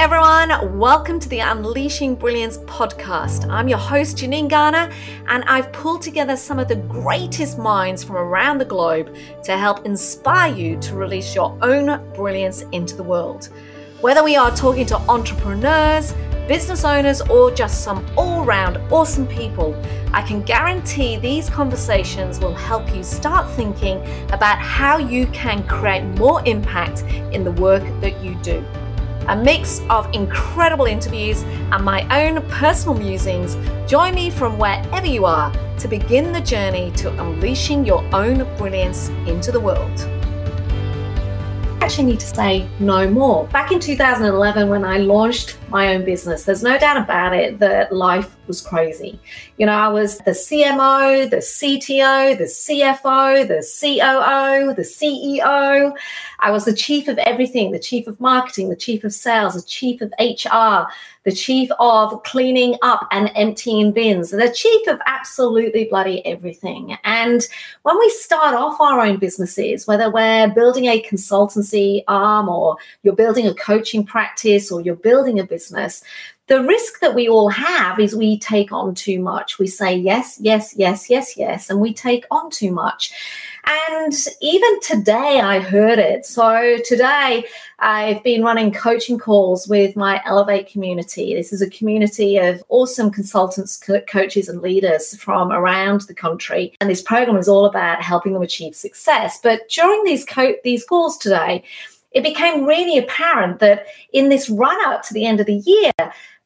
everyone. Welcome to the Unleashing Brilliance podcast. I'm your host, Janine Garner, and I've pulled together some of the greatest minds from around the globe to help inspire you to release your own brilliance into the world. Whether we are talking to entrepreneurs, business owners, or just some all round awesome people, I can guarantee these conversations will help you start thinking about how you can create more impact in the work that you do a mix of incredible interviews and my own personal musings. Join me from wherever you are to begin the journey to unleashing your own brilliance into the world actually need to say no more. Back in 2011, when I launched my own business, there's no doubt about it that life was crazy. You know, I was the CMO, the CTO, the CFO, the COO, the CEO. I was the chief of everything the chief of marketing, the chief of sales, the chief of HR, the chief of cleaning up and emptying bins, the chief of absolutely bloody everything. And when we start off our own businesses, whether we're building a consultancy arm or you're building a coaching practice or you're building a business, the risk that we all have is we take on too much. We say yes, yes, yes, yes, yes, and we take on too much. And even today, I heard it. So today, I've been running coaching calls with my Elevate community. This is a community of awesome consultants, co- coaches, and leaders from around the country. And this program is all about helping them achieve success. But during these co- these calls today, it became really apparent that in this run up to the end of the year,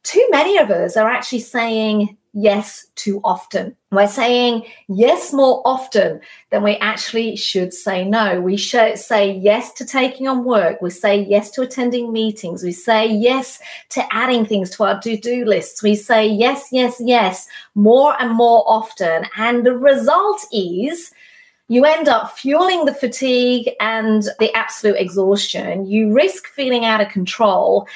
too many of us are actually saying yes too often. We're saying yes more often than we actually should say no. We should say yes to taking on work. We say yes to attending meetings. We say yes to adding things to our to do lists. We say yes, yes, yes more and more often. And the result is you end up fueling the fatigue and the absolute exhaustion. You risk feeling out of control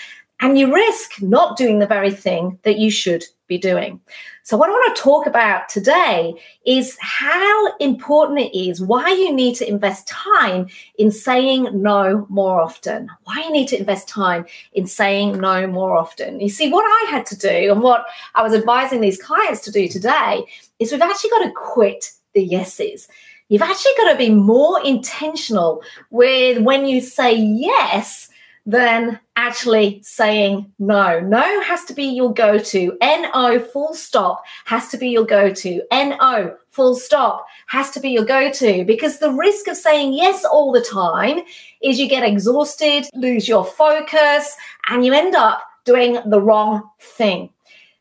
and you risk not doing the very thing that you should be doing. So, what I want to talk about today is how important it is, why you need to invest time in saying no more often, why you need to invest time in saying no more often. You see, what I had to do and what I was advising these clients to do today is we've actually got to quit the yeses. You've actually got to be more intentional with when you say yes than actually saying no. No has to be your go to. NO full stop has to be your go to. NO full stop has to be your go to because the risk of saying yes all the time is you get exhausted, lose your focus, and you end up doing the wrong thing.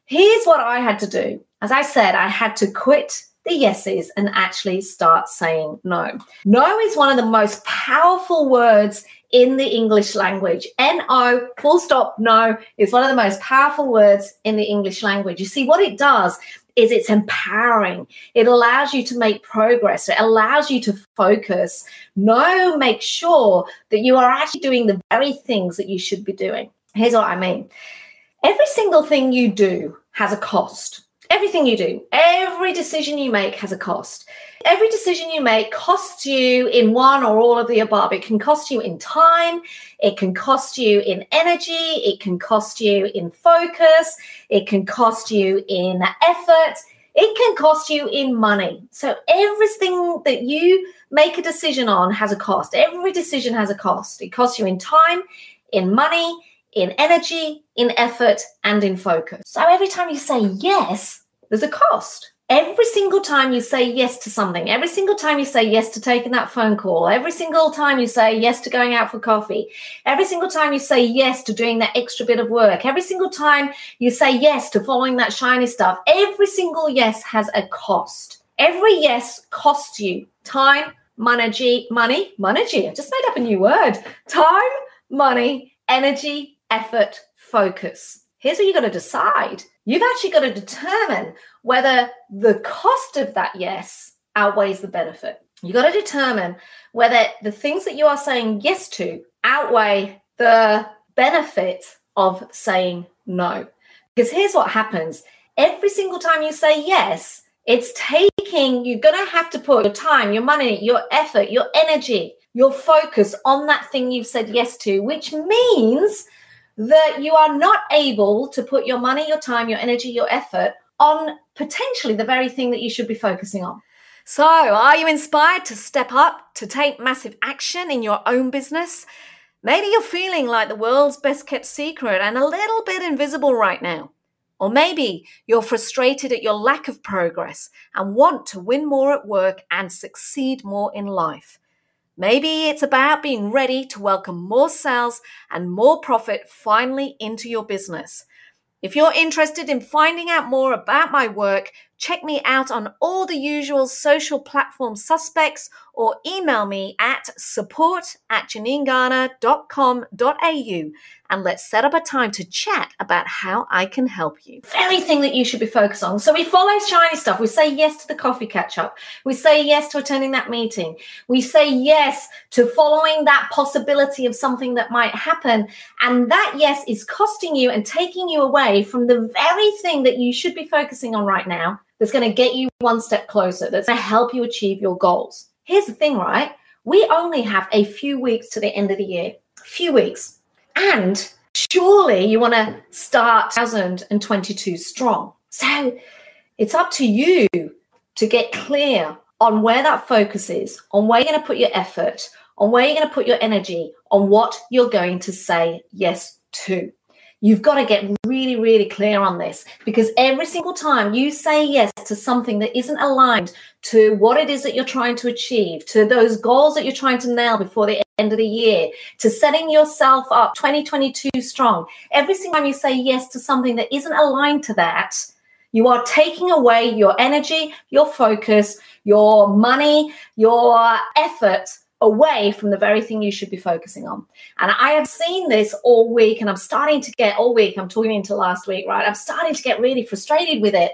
Here's what I had to do. As I said, I had to quit the yeses and actually start saying no. No is one of the most powerful words in the English language. N-O, full stop, no, is one of the most powerful words in the English language. You see, what it does is it's empowering. It allows you to make progress. It allows you to focus. No, make sure that you are actually doing the very things that you should be doing. Here's what I mean. Every single thing you do has a cost. Everything you do, every decision you make has a cost. Every decision you make costs you in one or all of the above. It can cost you in time, it can cost you in energy, it can cost you in focus, it can cost you in effort, it can cost you in money. So everything that you make a decision on has a cost. Every decision has a cost. It costs you in time, in money, in energy, in effort, and in focus. So every time you say yes, there's a cost. Every single time you say yes to something, every single time you say yes to taking that phone call, every single time you say yes to going out for coffee, every single time you say yes to doing that extra bit of work, every single time you say yes to following that shiny stuff, every single yes has a cost. Every yes costs you time, money, money, money. I just made up a new word. Time, money, energy, effort, focus. Here's what you've got to decide. You've actually got to determine whether the cost of that yes outweighs the benefit. You've got to determine whether the things that you are saying yes to outweigh the benefit of saying no. Because here's what happens every single time you say yes, it's taking, you're going to have to put your time, your money, your effort, your energy, your focus on that thing you've said yes to, which means that you are not able to put your money, your time, your energy, your effort on potentially the very thing that you should be focusing on. So, are you inspired to step up, to take massive action in your own business? Maybe you're feeling like the world's best kept secret and a little bit invisible right now. Or maybe you're frustrated at your lack of progress and want to win more at work and succeed more in life. Maybe it's about being ready to welcome more sales and more profit finally into your business. If you're interested in finding out more about my work, check me out on all the usual social platform suspects or email me at support at janinegarner.com.au and let's set up a time to chat about how I can help you. Very thing that you should be focused on. So we follow shiny stuff. We say yes to the coffee catch up. We say yes to attending that meeting. We say yes to following that possibility of something that might happen. And that yes is costing you and taking you away from the very thing that you should be focusing on right now that's going to get you one step closer, that's going to help you achieve your goals. Here's the thing, right? We only have a few weeks to the end of the year. A few weeks. And surely you want to start 2022 strong. So it's up to you to get clear on where that focus is, on where you're going to put your effort, on where you're going to put your energy, on what you're going to say yes to. You've got to get really, really clear on this because every single time you say yes to something that isn't aligned to what it is that you're trying to achieve, to those goals that you're trying to nail before the end of the year, to setting yourself up 2022 strong, every single time you say yes to something that isn't aligned to that, you are taking away your energy, your focus, your money, your effort away from the very thing you should be focusing on. And I have seen this all week, and I'm starting to get all week, I'm talking into last week, right? I'm starting to get really frustrated with it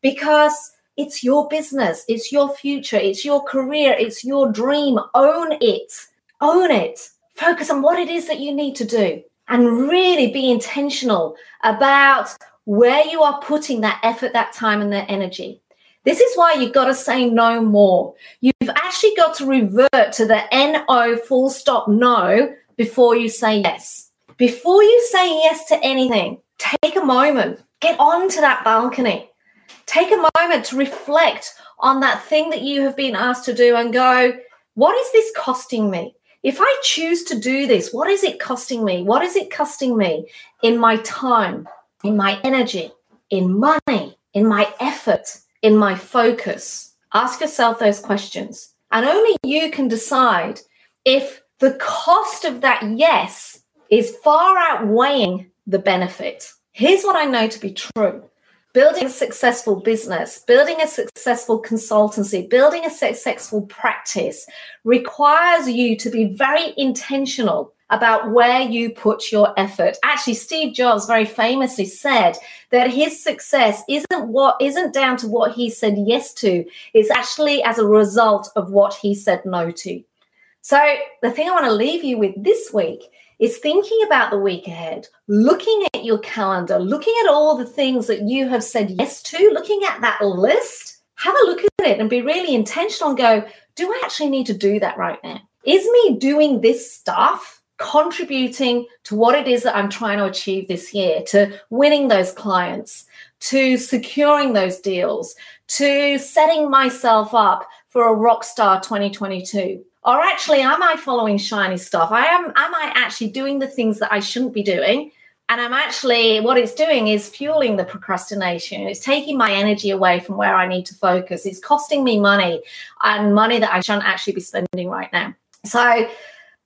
because it's your business, it's your future, it's your career, it's your dream. Own it, own it. Focus on what it is that you need to do and really be intentional about where you are putting that effort, that time, and that energy. This is why you've got to say no more. You've actually got to revert to the NO full stop no before you say yes. Before you say yes to anything, take a moment, get onto that balcony, take a moment to reflect on that thing that you have been asked to do and go, what is this costing me? If I choose to do this, what is it costing me? What is it costing me in my time, in my energy, in money, in my effort? In my focus? Ask yourself those questions. And only you can decide if the cost of that yes is far outweighing the benefit. Here's what I know to be true building a successful business, building a successful consultancy, building a successful practice requires you to be very intentional about where you put your effort. Actually, Steve Jobs very famously said that his success isn't what isn't down to what he said yes to, it's actually as a result of what he said no to. So, the thing I want to leave you with this week is thinking about the week ahead, looking at your calendar, looking at all the things that you have said yes to, looking at that list. Have a look at it and be really intentional and go, do I actually need to do that right now? Is me doing this stuff contributing to what it is that I'm trying to achieve this year, to winning those clients, to securing those deals, to setting myself up for a rock star 2022? Or actually, am I following shiny stuff? I am am I actually doing the things that I shouldn't be doing? And I'm actually what it's doing is fueling the procrastination. It's taking my energy away from where I need to focus. It's costing me money and money that I shouldn't actually be spending right now. So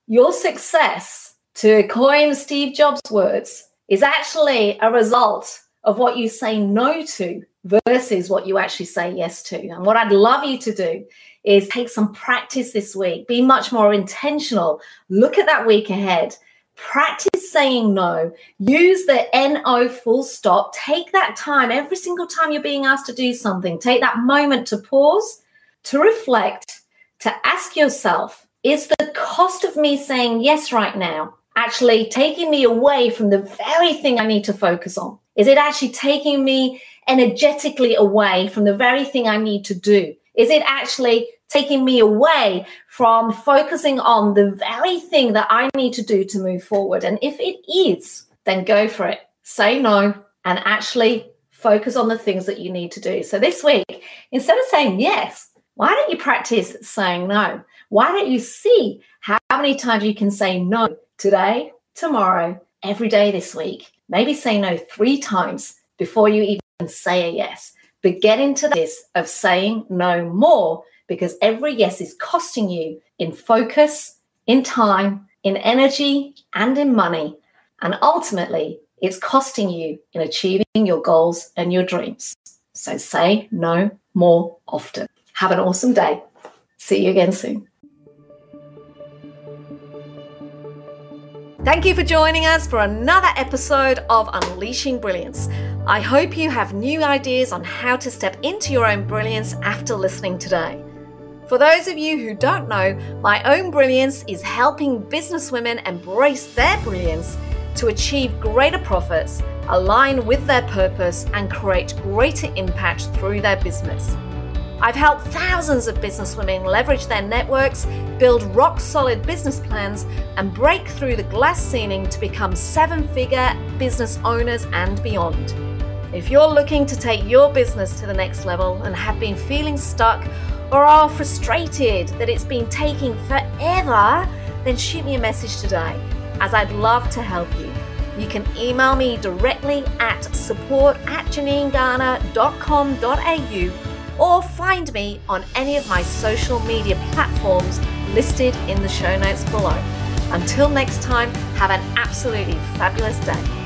your success, to coin Steve Jobs' words, is actually a result of what you say no to versus what you actually say yes to. And what I'd love you to do is take some practice this week, be much more intentional, look at that week ahead. Practice saying no. Use the NO full stop. Take that time every single time you're being asked to do something. Take that moment to pause, to reflect, to ask yourself, is the cost of me saying yes right now actually taking me away from the very thing I need to focus on? Is it actually taking me energetically away from the very thing I need to do? Is it actually taking me away from focusing on the very thing that I need to do to move forward? And if it is, then go for it. Say no and actually focus on the things that you need to do. So this week, instead of saying yes, why don't you practice saying no? Why don't you see how many times you can say no today, tomorrow, every day this week? Maybe say no three times before you even say a yes. But get into this of saying no more because every yes is costing you in focus, in time, in energy, and in money. And ultimately, it's costing you in achieving your goals and your dreams. So say no more often. Have an awesome day. See you again soon. Thank you for joining us for another episode of Unleashing Brilliance. I hope you have new ideas on how to step into your own brilliance after listening today. For those of you who don't know, my own brilliance is helping businesswomen embrace their brilliance to achieve greater profits, align with their purpose, and create greater impact through their business. I've helped thousands of businesswomen leverage their networks, build rock solid business plans, and break through the glass ceiling to become seven figure business owners and beyond. If you're looking to take your business to the next level and have been feeling stuck or are frustrated that it's been taking forever, then shoot me a message today, as I'd love to help you. You can email me directly at support at janinegarner.com.au or find me on any of my social media platforms listed in the show notes below. Until next time, have an absolutely fabulous day.